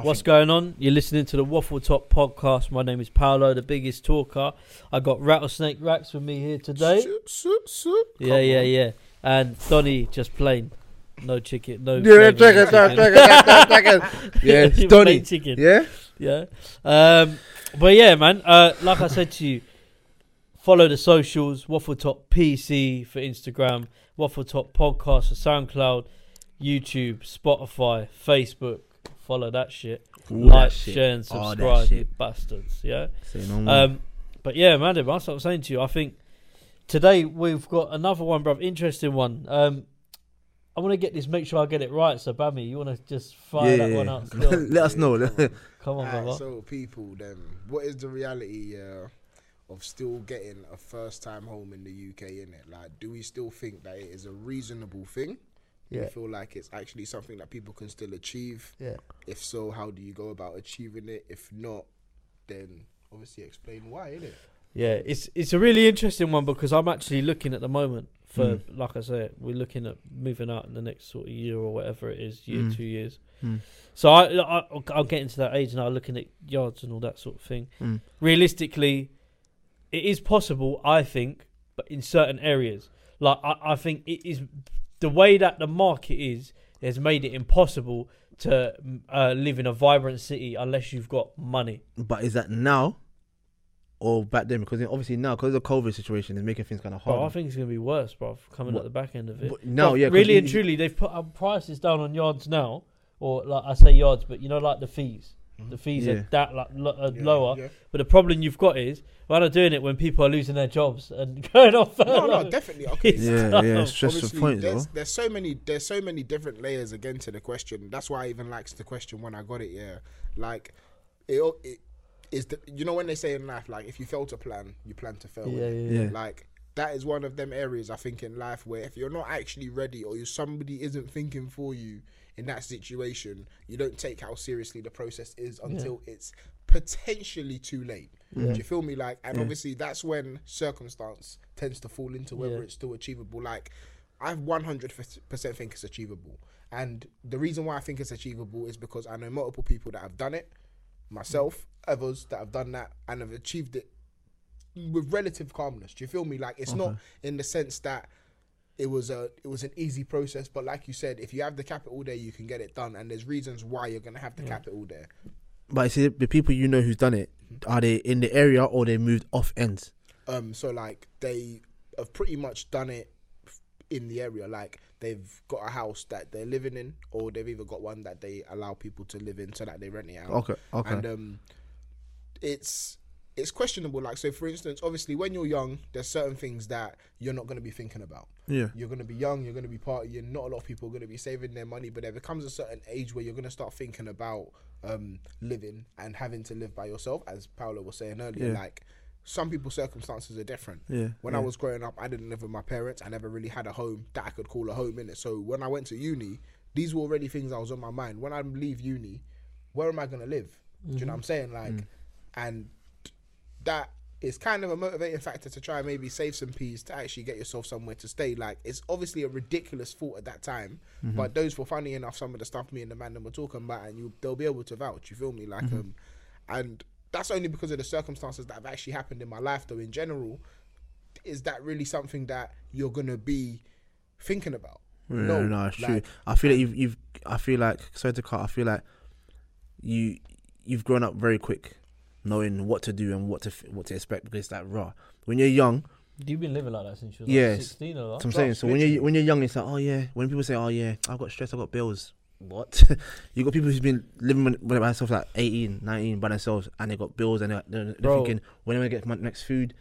I What's think- going on? You're listening to the Waffletop podcast. My name is Paulo, the biggest talker. I got Rattlesnake Racks with me here today. Soup, soup, soup. Yeah, Come yeah, on. yeah. And Donny just plain. No chicken. No. Yeah, flavour check in it, check the it, check it, check it. Yeah. Donny. Chicken. Yeah, Yeah. Um, but yeah, man. Uh, like I said to you, follow the socials. Waffletop PC for Instagram. Waffletop Podcast for SoundCloud, YouTube, Spotify, Facebook. Follow that shit. All like, that shit. share, and subscribe, you bastards. Yeah. Say no more. Um, but yeah, man, that's what I'm saying to you. I think today we've got another one, bruv. Interesting one. Um, I want to get this, make sure I get it right. So, Bami, you want to just fire that one out? Still? Let us know. Come on, Alright, brother. so people, then, what is the reality uh, of still getting a first-time home in the UK? In it, like, do we still think that it is a reasonable thing? Do Yeah. you feel like it's actually something that people can still achieve? Yeah. If so, how do you go about achieving it? If not, then obviously explain why, innit? Yeah, it's it's a really interesting one because I'm actually looking at the moment for, Mm. like I said, we're looking at moving out in the next sort of year or whatever it is, year, Mm. two years. Mm. So I, I I'll get into that age now, looking at yards and all that sort of thing. Mm. Realistically, it is possible, I think, but in certain areas, like I, I think it is the way that the market is has made it impossible to mm, uh, live in a vibrant city unless you've got money. But is that now or back then? Because obviously now, because of the COVID situation, is making things kind of hard. I think it's gonna be worse, bro. Coming What- at the back end of it. But no, yeah, really and truly, they've put prices down on yards now, or like I say yards, but you know, like the fees. The fees Yeah. are that like lo- uh, Yeah, lower. yeah. But the problem you've got is why not doing it when people are losing their jobs and going off. No, no, definitely. Okay. Yeah, yeah, it's just the Obviously, point though. there's, there's so many there's so many different layers again to the question. That's why I even liked the question when I got it. Yeah, like it, it is the you know when they say in life like if you fail to plan, you plan to fail. Yeah, innit? yeah, Yeah. Like that is one of them areas I think in life where if you're not actually ready or you somebody isn't thinking for you in that situation, you don't take how seriously the process is until it's potentially too late. Do you feel me? Like, and Yeah. obviously that's when circumstance tends to fall into whether Yeah. it's still achievable. Like, I 100% think it's achievable. And the reason why I think it's achievable is because I know multiple people that have done it, myself, others that have done that and have achieved it with relative calmness. Do you feel me? Like it's not in the sense that it was a it was an easy process, but like you said, if you have the capital there, you can get it done. And there's reasons why you're gonna have the capital there. But see, the people you know who's done it, are they in the area or they moved off ends? Um, so like they have pretty much done it in the area. Like they've got a house that they're living in, or they've either got one that they allow people to live in, so that they rent it out. Okay, okay. And um, it's it's questionable. Like so, for instance, obviously when you're young, there's certain things that you're not going to be thinking about. yeah, You're going to be young. You're going to be partying. Not a lot of people are going to be saving their money, but there becomes a certain age where you're going to start thinking about um, living and having to live by yourself, as Paulo was saying earlier. Yeah. Like some people's circumstances are different. yeah. When yeah. I was growing up, I didn't live with my parents. I never really had a home that I could call a home in it. So when I went to uni, these were already things that was on my mind. When I leave uni, where am I going to live? Do you know what I'm saying? Like, Mm. and that is kind of a motivating factor to try and maybe save some peas to actually get yourself somewhere to stay. Like, it's obviously a ridiculous thought at that time, Mm-hmm. but those were funny enough. Some of the stuff me and the man them were talking about, and you they'll be able to vouch. You feel me? Like, Mm-hmm. um, and that's only because of the circumstances that have actually happened in my life. Though, in general, is that really something that you're gonna be thinking about? No, no, it's true. I feel like you've, you've. I feel like sorry to cut. I feel like you, you've grown up very quick, knowing what to do and what to f- what to expect because it's like raw. When you're young, Do You've been living like that since you were like Yes. 16 or what I'm saying. So when you literally. when you're young, it's like oh yeah. When people say oh yeah, I've got stress, I've got bills. What? you got people who's been living with- by themselves like 18, 19 by themselves, and they got bills, and they're, they're, they're thinking when am I get my next food?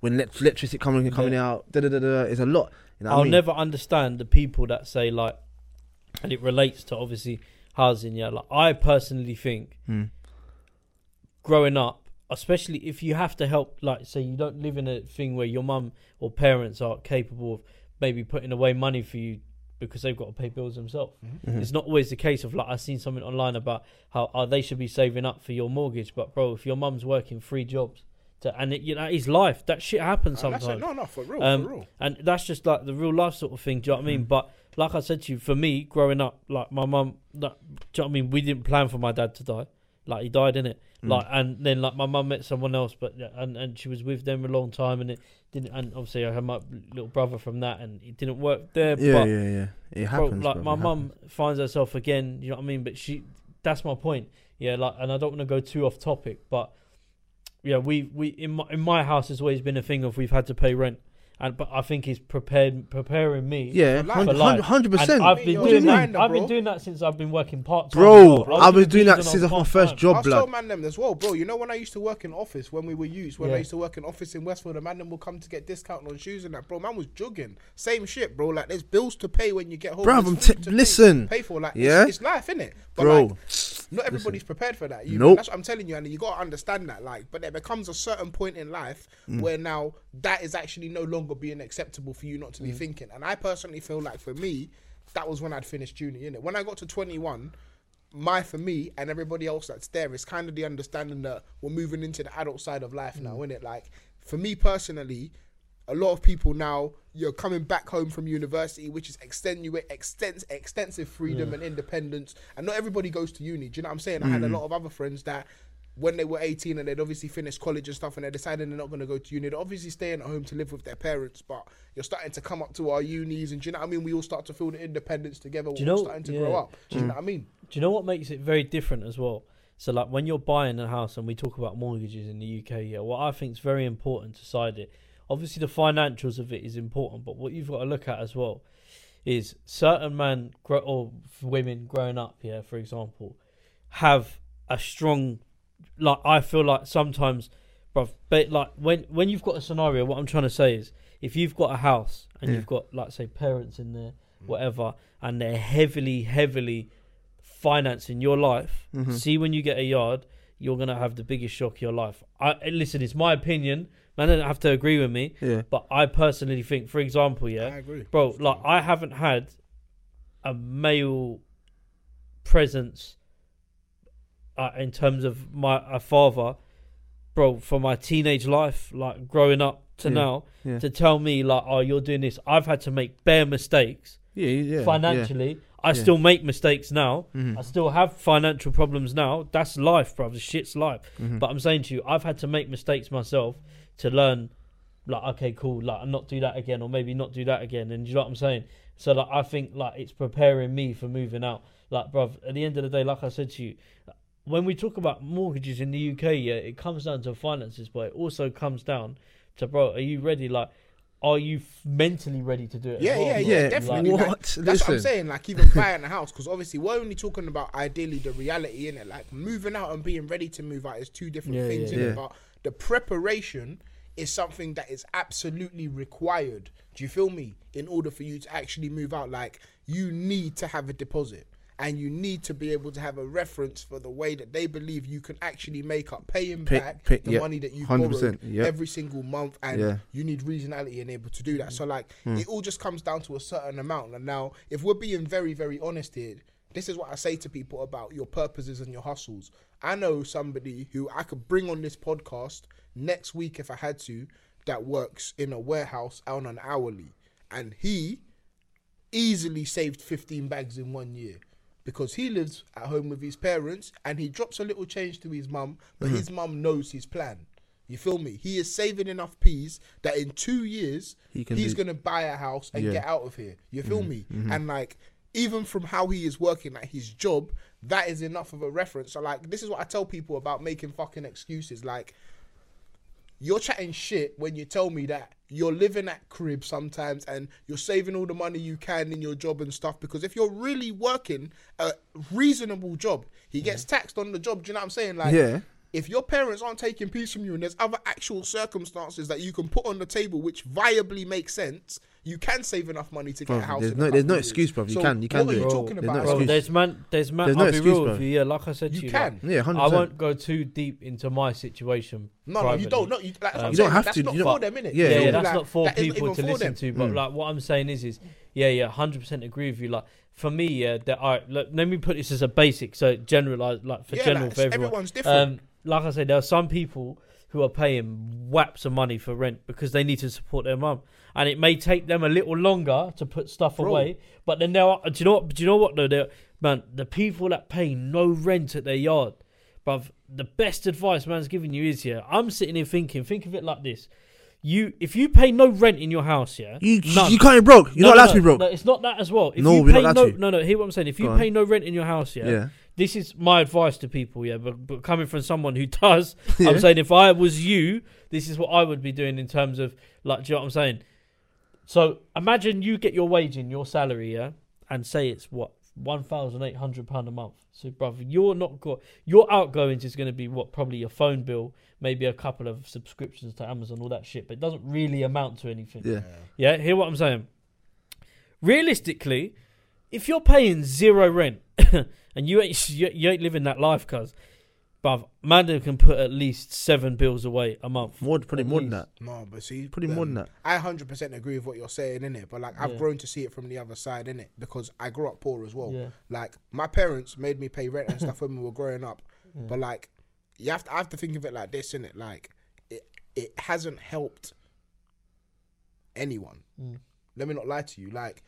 When elec- electricity coming coming out, da da da da. It's a lot. You know I'll I mean? never understand the people that say like, and it relates to obviously housing. Yeah, like I personally think Hmm. Growing up, especially if you have to help, like say you don't live in a thing where your mum or parents are capable of maybe putting away money for you because they've got to pay bills themselves. Mhm. It's not always the case of like I've seen something online about how uh, they should be saving up for your mortgage, but bro, if your mum's working three jobs to, and it, you know, it's life. That shit happens And that's it. sometimes. No, no, for real, Um, for real. and that's just like the real life sort of thing. Do you know what I mean? But like I said to you, for me, growing up, like my mum, like, do you know what I mean? We didn't plan for my dad to die. Like he died in it. Mm. Like and then like my mum met someone else, but and and she was with them a long time, and it didn't. And obviously I had my little brother from that, and it didn't work there. Yeah, but yeah, yeah. It bro, happens. like bro, my it mum finds herself again. You know what I mean? But she, that's my point. Yeah, like, and I don't want to go too off topic, but yeah, we we in my in my house has always been a thing of we've had to pay rent, and but I think he's prepared preparing me. Yeah, For life. For life. hundred And percent. I've been you're doing that. grinder, I've been doing that since I've been working part time. Bro, I've been doing that since my first job, I've blood. told man them as well, bro. You know when I used to work in office when we were used, when I used to work in office in Westfield, the man them will come to get discount on shoes and that, bro. Man was jugging. Same shit, bro. Like there's bills to pay when you get home. Bruv, there's I'm t- to pay- listen. Pay, for like Yeah? it's, it's life, innit? But Bro, like, not everybody's prepared for that. You Nope. That's what I'm telling you, and you gotta understand that. Like, but there becomes a certain point in life Mm. where now that is actually no longer being acceptable for you not to be Mm. thinking. And I personally feel like for me, that was when I'd finished junior. Innit? When I got to 21, my for me and everybody else that's there is kind of the understanding that we're moving into the adult side of life now, isn't it? Like for me personally, a lot of people now you're coming back home from university, which is extenuate, extens- extensive freedom and independence, and not everybody goes to uni. Do you know what I'm saying? I had a mm. lot of other friends that. When they were 18 and they'd obviously finished college and stuff, and they decided they're not going to go to uni, they're obviously staying at home to live with their parents. But you're starting to come up to our unis, and do you know what I mean? We all start to feel the independence together. you We're know- starting to yeah. grow up. Do you know what I mean? Do you know what makes it very different as well? So like when you're buying a house and we talk about mortgages in the UK, yeah, what I think is very important to side it. Obviously the financials of it is important, but what you've got to look at as well is certain men grow, or women growing up, yeah, for example, have a strong like I feel like sometimes bruv, but like when when you've got a scenario, what I'm trying to say is if you've got a house and Yeah. you've got like say parents in there, whatever, and they're heavily, heavily financing your life, Mhm. see when you get a yard, you're gonna have the biggest shock of your life. I listen, it's my opinion. Man, don't have to agree with me, Yeah. but I personally think, for example, yeah, I agree, bro, like I haven't had a male presence uh, in terms of my a father, bro, for my teenage life, like growing up to Yeah, now, yeah. to tell me like, oh, you're doing this. I've had to make bare mistakes Yeah, yeah. financially. I Yeah. still make mistakes now. Mhm. I still have financial problems now. That's life, bro. The shit's life. Mhm. But I'm saying to you, I've had to make mistakes myself to learn, like, okay, cool, like, not do that again, or maybe not do that again. And do you know what I'm saying? So, like, I think, like, it's preparing me for moving out. Like, bro, at the end of the day, like I said to you, when we talk about mortgages in the UK, yeah, it comes down to finances, but it also comes down to, bro, are you ready? Like, are you f- mentally ready to do it? Yeah, well, yeah, bro? yeah, Yeah, definitely. what? Like, that's what I'm saying. Like even buying a house, because obviously we're only talking about ideally the reality in it. Like moving out and being ready to move out is two different Yeah, things. yeah, innit? yeah. But the preparation is something that is absolutely required. Do you feel me? In order for you to actually move out, like you need to have a deposit. And you need to be able to have a reference for the way that they believe you can actually make up paying Pay- back pay- the yeah, money that you 100%, borrowed yeah. every single month, and Yeah. you need reasonality and able to do that. So like Hmm. it all just comes down to a certain amount. And now if we're being very, very honest here, this is what I say to people about your purposes and your hustles. I know somebody who I could bring on this podcast next week if I had to that works in a warehouse on an hourly. And he easily saved 15 bags in one year because he lives at home with his parents and he drops a little change to his mum, but Mm-hmm. his mum knows his plan. You feel me? He is saving enough peas that in two years He he's gonna buy a house and Yeah. get out of here. You feel Mm-hmm. me? And like even from how he is working at his job, that is enough of a reference. So like this is what I tell people about making fucking excuses. Like you're chatting shit when you tell me that you're living at crib sometimes and you're saving all the money you can in your job and stuff because if you're really working a reasonable job he gets taxed on the job do you know what i'm saying like Yeah. if your parents aren't taking peace from you and there's other actual circumstances that you can put on the table which viably make sense you can save enough money to get Bruv, a house there's no- there's no excuse, bruv. You So can- you can what do are it. you Bro, talking there's about no Bro, excuse. there's man, there's man. There's I'll no be excuse, real bro. with you. Yeah, like I said you to you, can. Like, yeah, 100%. I won't go too deep into my situation. no no you don't no, you, like, that's You don't have that's to, not you for don't- them innit? Yeah, Yeah, yeah, that's like not for that isn't people to for listen them. to. But Mm. like, what I'm saying is, is yeah, yeah, hundred percent agree with you. Like, for me, yeah, that I look, let me put this as a basic, so generalized, like for Yeah, general like, for everyone. everyone's different Um, like I said, there are some people who are paying whaps of money for rent because they need to support their mum, and it may take them a little longer to put stuff Bro. away. But then there are, do you know what? Do you know what though? They're- Man, the people that pay no rent at their yard, bruv, the best advice man's giving you is here. I'm sitting here thinking, think of it like this: you, if you pay no rent in your house, yeah, You none. you can't be broke. You're No, not no, allowed to be broke. No, it's not that as well. If No, you we're not allowed no, to. no, no. Hear what I'm saying. If you Go on. pay no rent in your house, yeah, yeah. This is my advice to people, yeah. But, but coming from someone who does, Yeah. I'm saying if I was you, this is what I would be doing in terms of like, do you know what I'm saying? So imagine you get your wage in, your salary, yeah, and say it's what one thousand eight hundred pound a month. So, brother, you're not got your outgoings is going to be what probably your phone bill, maybe a couple of subscriptions to Amazon, all that shit, but it doesn't really amount to anything. Yeah. Yeah, hear what I'm saying. Realistically, if you're paying zero rent and you ain't you, you ain't living that life, cuz, bruv, Manda can put at least seven bills away a month. More, probably more than that. No, but see, Probably more than that. I hundred percent agree with what you're saying in it, but like I've Yeah. grown to see it from the other side in it because I grew up poor as well. Yeah. Like my parents made me pay rent and stuff when we were growing up, Yeah. but like you have to, I have to think of it like this in it. Like it, it hasn't helped anyone. Mm. Let me not lie to you. Like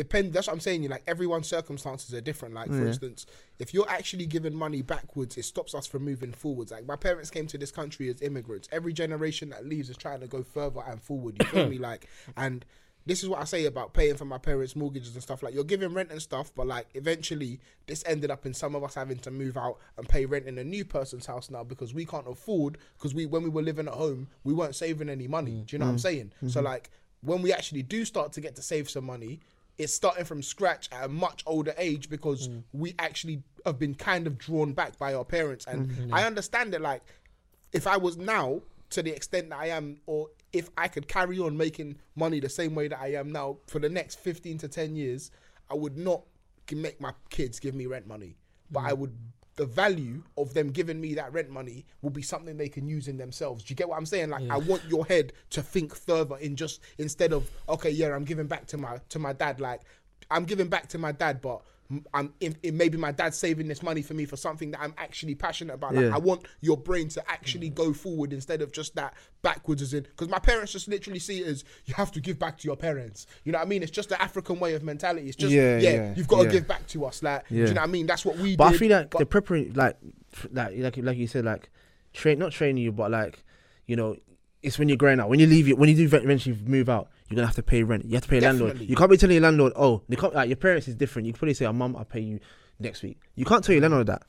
depend. That's what I'm saying. You like everyone's circumstances are different. Like for Yeah. instance, if you're actually giving money backwards, it stops us from moving forwards. Like my parents came to this country as immigrants. Every generation that leaves is trying to go further and forward. You feel me? Like and. This is what I say about paying for my parents' mortgages and stuff. Like you're giving rent and stuff, but like eventually this ended up in some of us having to move out and pay rent in a new person's house now because we can't afford. Because we when we were living at home, we weren't saving any money. Mm. Do you know what I'm mm. saying? So mm-hmm. like when we actually do start to get to save some money, it's starting from scratch at a much older age because mm. we actually have been kind of drawn back by our parents. And mm-hmm. I understand it like if I was now to the extent that I am, or if I could carry on making money the same way that I am now for the next 15 to 10 years, I would not make my kids give me rent money. But I mm. would, the value of them giving me that rent money will be something they can use in themselves. Do you get what I'm saying? Like, I want your head to think further in just, instead of, okay, yeah, I'm giving back to my, to my dad. Like, I'm giving back to my dad, but I'm if, if maybe my dad's saving this money for me for something that I'm actually passionate about. Like, Yeah. I want your brain to actually mm. go forward instead of just that backwards as in because my parents just literally see it as you have to give back to your parents. You know what I mean? It's just the African way of mentality. It's just yeah, Yeah, yeah, you've got to give back to us. Like, do you know what I mean? That's what we But did. I feel like the preparing, like, f- like, like, like you said, like, train, not training you, but like, you know, it's when you're growing up. When you leave, it, when you do eventually move out, you're gonna have to pay rent. You have to pay landlord. You can't be telling your landlord, oh, they can't, like, your parents is different. You can probably say, oh, mum, I'll pay you next week. You can't tell your landlord that,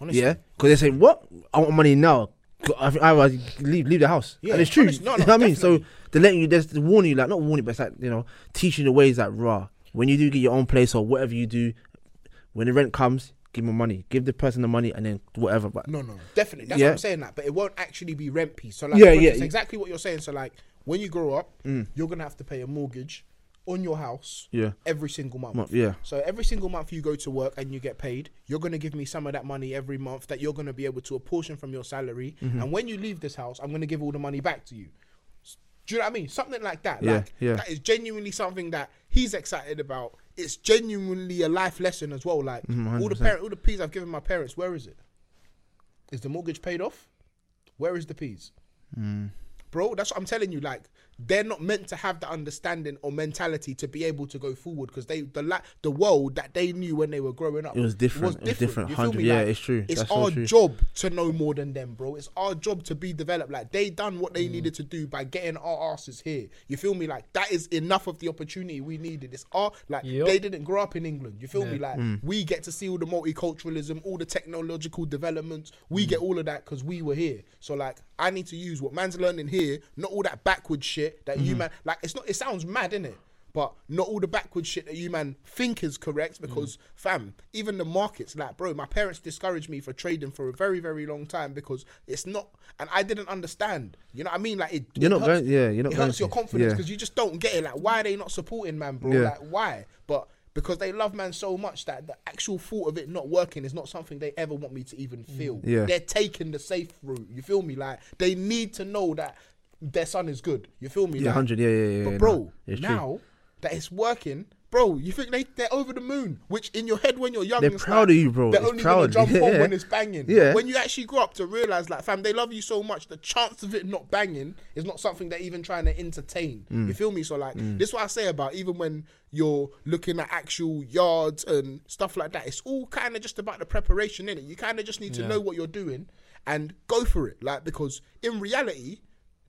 honestly, yeah, because they say, what? I want money now. I I was leave leave the house. Yeah, and it's true. honestly, no, you know what I mean? So definitely. they're letting you, they're warning you, like not warning, but it's like you know, teaching the ways that raw. When you do get your own place or whatever you do, when the rent comes, give them money, give the person the money, and then whatever. But No, no, definitely. That's Yeah. what I'm saying. That, but it won't actually be rent piece. So like, Yeah, yeah. exactly what you're saying. So like, when you grow up, Mm. you're gonna have to pay a mortgage on your house yeah, every single month. Month, yeah, So every single month you go to work and you get paid, you're gonna give me some of that money every month that you're gonna be able to apportion from your salary. Mm-hmm. And when you leave this house, I'm gonna give all the money back to you. Do you know what I mean? Something like that. Yeah, like yeah. that is genuinely something that he's excited about. It's genuinely a life lesson as well. Like Mhm, all the 100%. parent, all the peas I've given my parents. Where is it? Is the mortgage paid off? Where is the peas? Mm. Bro. That's what I'm telling you. Like they're not meant to have the understanding or mentality to be able to go forward because they the la- the world that they knew when they were growing up it was different. It was different. You feel Hundred, me? yeah, Like, it's true. It's That's our so true. job to know more than them, bro. It's our job to be developed. Like they done what they Mm. needed to do by getting our asses here. You feel me? Like that is enough of the opportunity we needed. It's our like Yup. they didn't grow up in England. You feel me? Like Mm. we get to see all the multiculturalism, all the technological developments. We Mm. get all of that because we were here. So like I need to use what man's learning here, not all that backward shit that Mm-hmm. you man like. It's not. It sounds mad, innit? But not all the backward shit that you man think is correct because Mm. fam, even the markets, like bro, my parents discouraged me for trading for a very, very long time because it's not and I didn't understand. You know what I mean? Like it You're it not hurts- going. Yeah, you're not it going. hurts your to. confidence Yeah. because you just don't get it. Like, why are they not supporting man, bro? Yeah. Like, why? But because they love man so much that the actual thought of it not working is not something they ever want me to even feel. Yeah. They're taking the safe route. You feel me? Like they need to know that their son is good. You feel me? Yeah, Like, hundred. Yeah, yeah, yeah. but bro, no, it's true. now that it's working, bro, you think they they're over the moon? Which in your head when you're young, They're proud like, of you, bro. They're It's only gonna jump yeah. on when it's banging. Yeah. When you actually grow up to realize, like, fam, they love you so much. The chance of it not banging is not something they're even trying to entertain. Mm. You feel me? So like, this is what I say about even when you're looking at actual yards and stuff like that. It's all kind of just about the preparation in it. You kind of just need to know what you're doing and go for it. Like because in reality,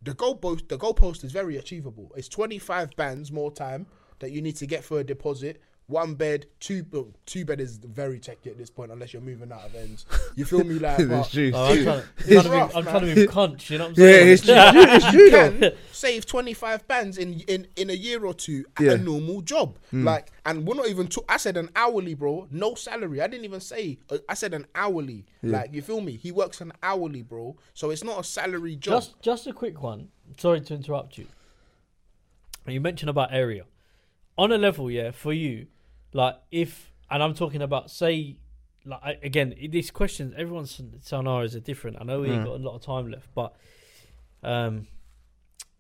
the goal post the goalpost is very achievable. It's 25 bands more time that you need to get for a deposit. One bed, two well, two bed is very techy at this point unless you're moving out of ends. You feel me? Like but It's true. Oh, I'm trying, It's I'm trying to rough, move, I'm trying to move conch, you know what I'm Yeah, saying? it's true. It's true, you can save 25 bands in, in, in a year or two at Yeah. a normal job. Like, and we're not even, to, I said an hourly, bro, no salary. I didn't even say, uh, I said an hourly. Like, you feel me? He works an hourly, bro. So it's not a salary job. Just just a quick one. Sorry to interrupt you. You mentioned about area. On a level, yeah, for you, like if and I'm talking about say like again, these questions everyone's scenarios are different. I know we ain't Mm. got a lot of time left, but um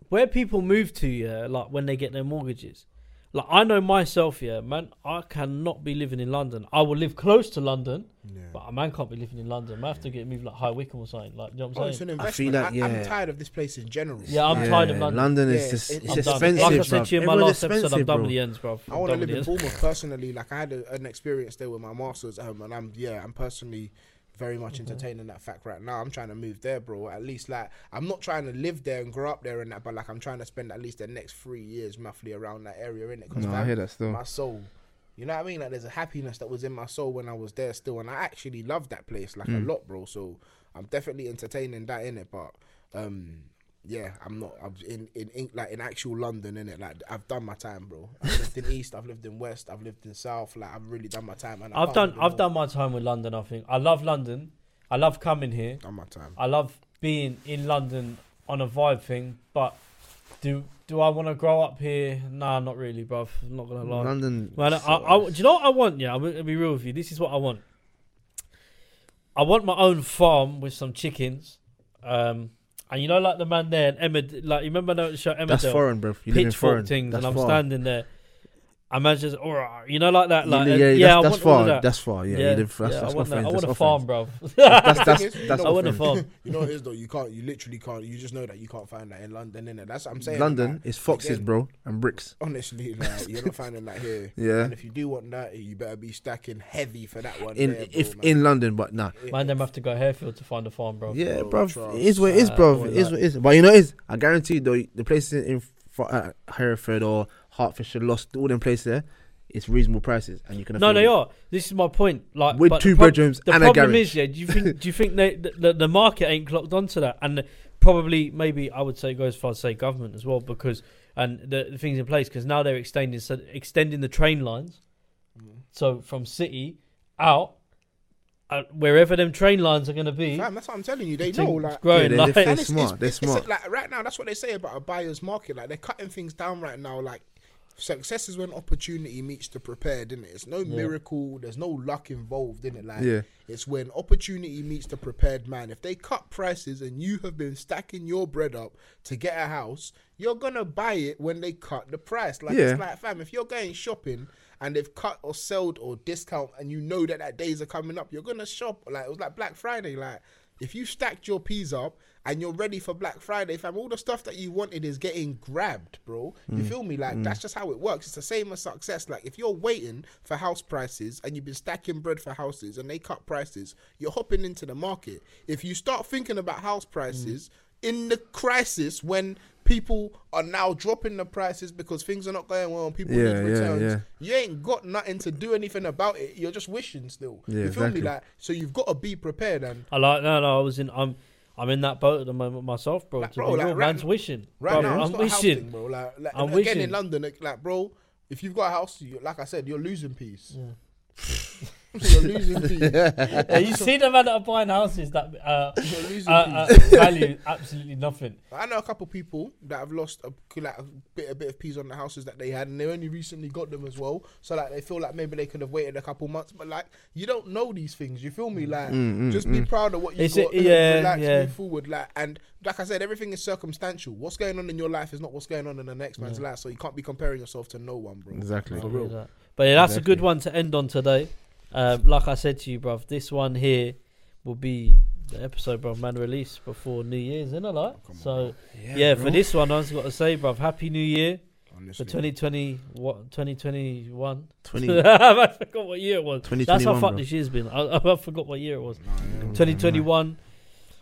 where people move to, yeah, like when they get their mortgages. Like I know myself, yeah, man, I cannot be living in London. I will live close to London, Yeah. but a man can't be living in London. I have to get moved like High Wycombe or something. Like, you know what Oh, I'm it's saying? an I feel investment. like, I, yeah. am tired of this place in general. Yeah, I'm tired of London. London is Yeah, just it- it's I'm I'm expensive. Like I bruv. said to you in my Everyone's last episode, I'm expensive, done bro. with the ends, bro. I want to live in Bournemouth personally. Like I had a, an experience there with my masters, um, and I'm yeah, I'm personally very much Mm-hmm. entertaining that fact right now. I'm trying to move there, bro. At least like I'm not trying to live there and grow up there and that, but like I'm trying to spend at least the next three years roughly around that area in it. No, I hear that still. my soul. You know what I mean? Like there's a happiness that was in my soul when I was there still, and I actually love that place like a Mm. lot, bro. So I'm definitely entertaining that in it, but um. Yeah, I'm not. I'm in, in in like in actual London, in it. Like I've done my time, bro. I've lived in East, I've lived in West, I've lived in South. Like I've really done my time. And I I've done I've North. done my time with London. I think I love London. I love coming here. done my time. I love being in London on a vibe thing. But do do I want to grow up here? Nah, not really, bruv. I'm not gonna lie. London. Man, I, I, I- do you know what I want? Yeah, I'm gonna be real with you. This is what I want. I want my own farm with some chickens. Um, and you know, like the man there, and Emma, like you remember that show Emmerdale? That's foreign, bro. You live in pitchfork foreign. things, That's and I'm far. standing there. I'm just, "Alright," you know, like that. Like, li- uh, yeah, yeah, that's, I that's want far. that. That's far. Yeah, yeah, you live, that's, yeah, that's I want that. I want a farm, bro. That's that's is, that's I want a farm. You know what it is though. You can't. You literally can't. You just know that you can't find that in London, innit? That's what I'm saying. London like, is foxes, again, bro, and bricks. Honestly, like you're not finding that here. Yeah. And if you do want that, you better be stacking heavy for that one. In there, bro, if man. in London, but nah. Man, them have to go Harefield to find a farm, bro. Yeah, bro, bro. trust. It is what it is, bro. all It is what it is. But you know, it is. I guarantee though, the places in, in for, uh, Hereford or Hertfordshire, Lost, all them places there, it's reasonable prices, and you can. No, afford they it. are. This is my point. Like With two the prob- bedrooms The and a garage. The problem is, yeah. Do you think? do you think they, the, the the market ain't clocked onto that? And probably, maybe I would say go as far as say government as well, because and the, the things in place because now they're extending so extending the train lines. Mm. So from city out, uh, wherever them train lines are going to be, Fam, that's what I'm telling you. They thing know, like. growing. Yeah, they- like, they- And They're smart, It's, they're it's- smart. It's like right now, that's what they say about a buyer's market. Like they're cutting things down right now. Like success is when opportunity meets the prepared, isn't it? It's no Yeah. miracle. There's no luck involved in it. Like Yeah. it's when opportunity meets the prepared man. If they cut prices and you have been stacking your bread up to get a house, you're gonna buy it when they cut the price. Like Yeah. it's like fam, if you're going shopping and they've cut or sold or discount and you know that that days are coming up, you're gonna shop. Like it was like Black Friday. Like if you stacked your peas up and you're ready for Black Friday, fam, all the stuff that you wanted is getting grabbed, bro. You mm. feel me? Like mm. that's just how it works. It's the same as success. Like if you're waiting for house prices and you've been stacking bread for houses and they cut prices, you're hopping into the market. If you start thinking about house prices mm. in the crisis when people are now dropping the prices because things are not going well and people Yeah, need returns, yeah. you ain't got nothing to do anything about it. You're just wishing still. Yeah, you feel exactly. me? Like so you've got to be prepared and I like no, no. I was in. I'm. I'm in that boat at the moment myself, bro. Like, to bro, like, right man's wishing. Right Bro, now, I'm not a house wishing. thing, bro. Like, like I'm again wishing. in London, like, like, bro, if you've got a house, you, like I said, you're losing peace. You're losing P. Yeah, you see the man that are buying houses that uh, You're uh, uh, value absolutely nothing. I know a couple people that have lost a, like a bit a bit of peas on the houses that they had, and they only recently got them as well. So like they feel like maybe they could have waited a couple months, but like you don't know these things. You feel me? Like Mm, mm, just mm. be proud of what you It's got. a- yeah, relax, yeah. move forward. Like and like I said, everything is circumstantial. What's going on in your life is not what's going on in the next man's Yeah. life. So you can't be comparing yourself to no one, bro. Exactly. For real. hear that. But yeah, that's a good one to end on today. Um, like I said to you, bruv, this one here will be the episode, bruv, man, release before New Year's, isn't it? Like? Come on, so, yeah, for this one, I've got to say, bruv, Happy New Year for 2020, what, 2021. 20, I forgot what year it was. That's how fucked this year's been. I, I forgot what year it was. Nah, yeah. 2021.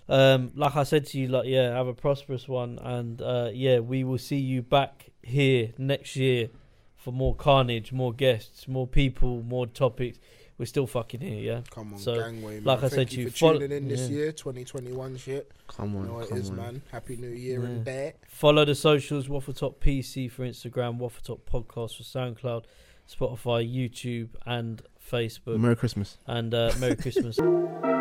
Um, like I said to you, like yeah, have a prosperous one, and uh, yeah, we will see you back here next year for more carnage, more guests, more people, more topics. We're still fucking here, yeah. Come on, So, gangway, man. like I Thank said you to you, for follow- tuning in this yeah. year, 2021 shit. Come You on, know what come is, on. man. Happy New Year and Yeah. that. Follow the socials, Waffletop PC for Instagram, Waffletop Podcast for SoundCloud, Spotify, YouTube, and Facebook. Merry Christmas. and uh, Merry Christmas.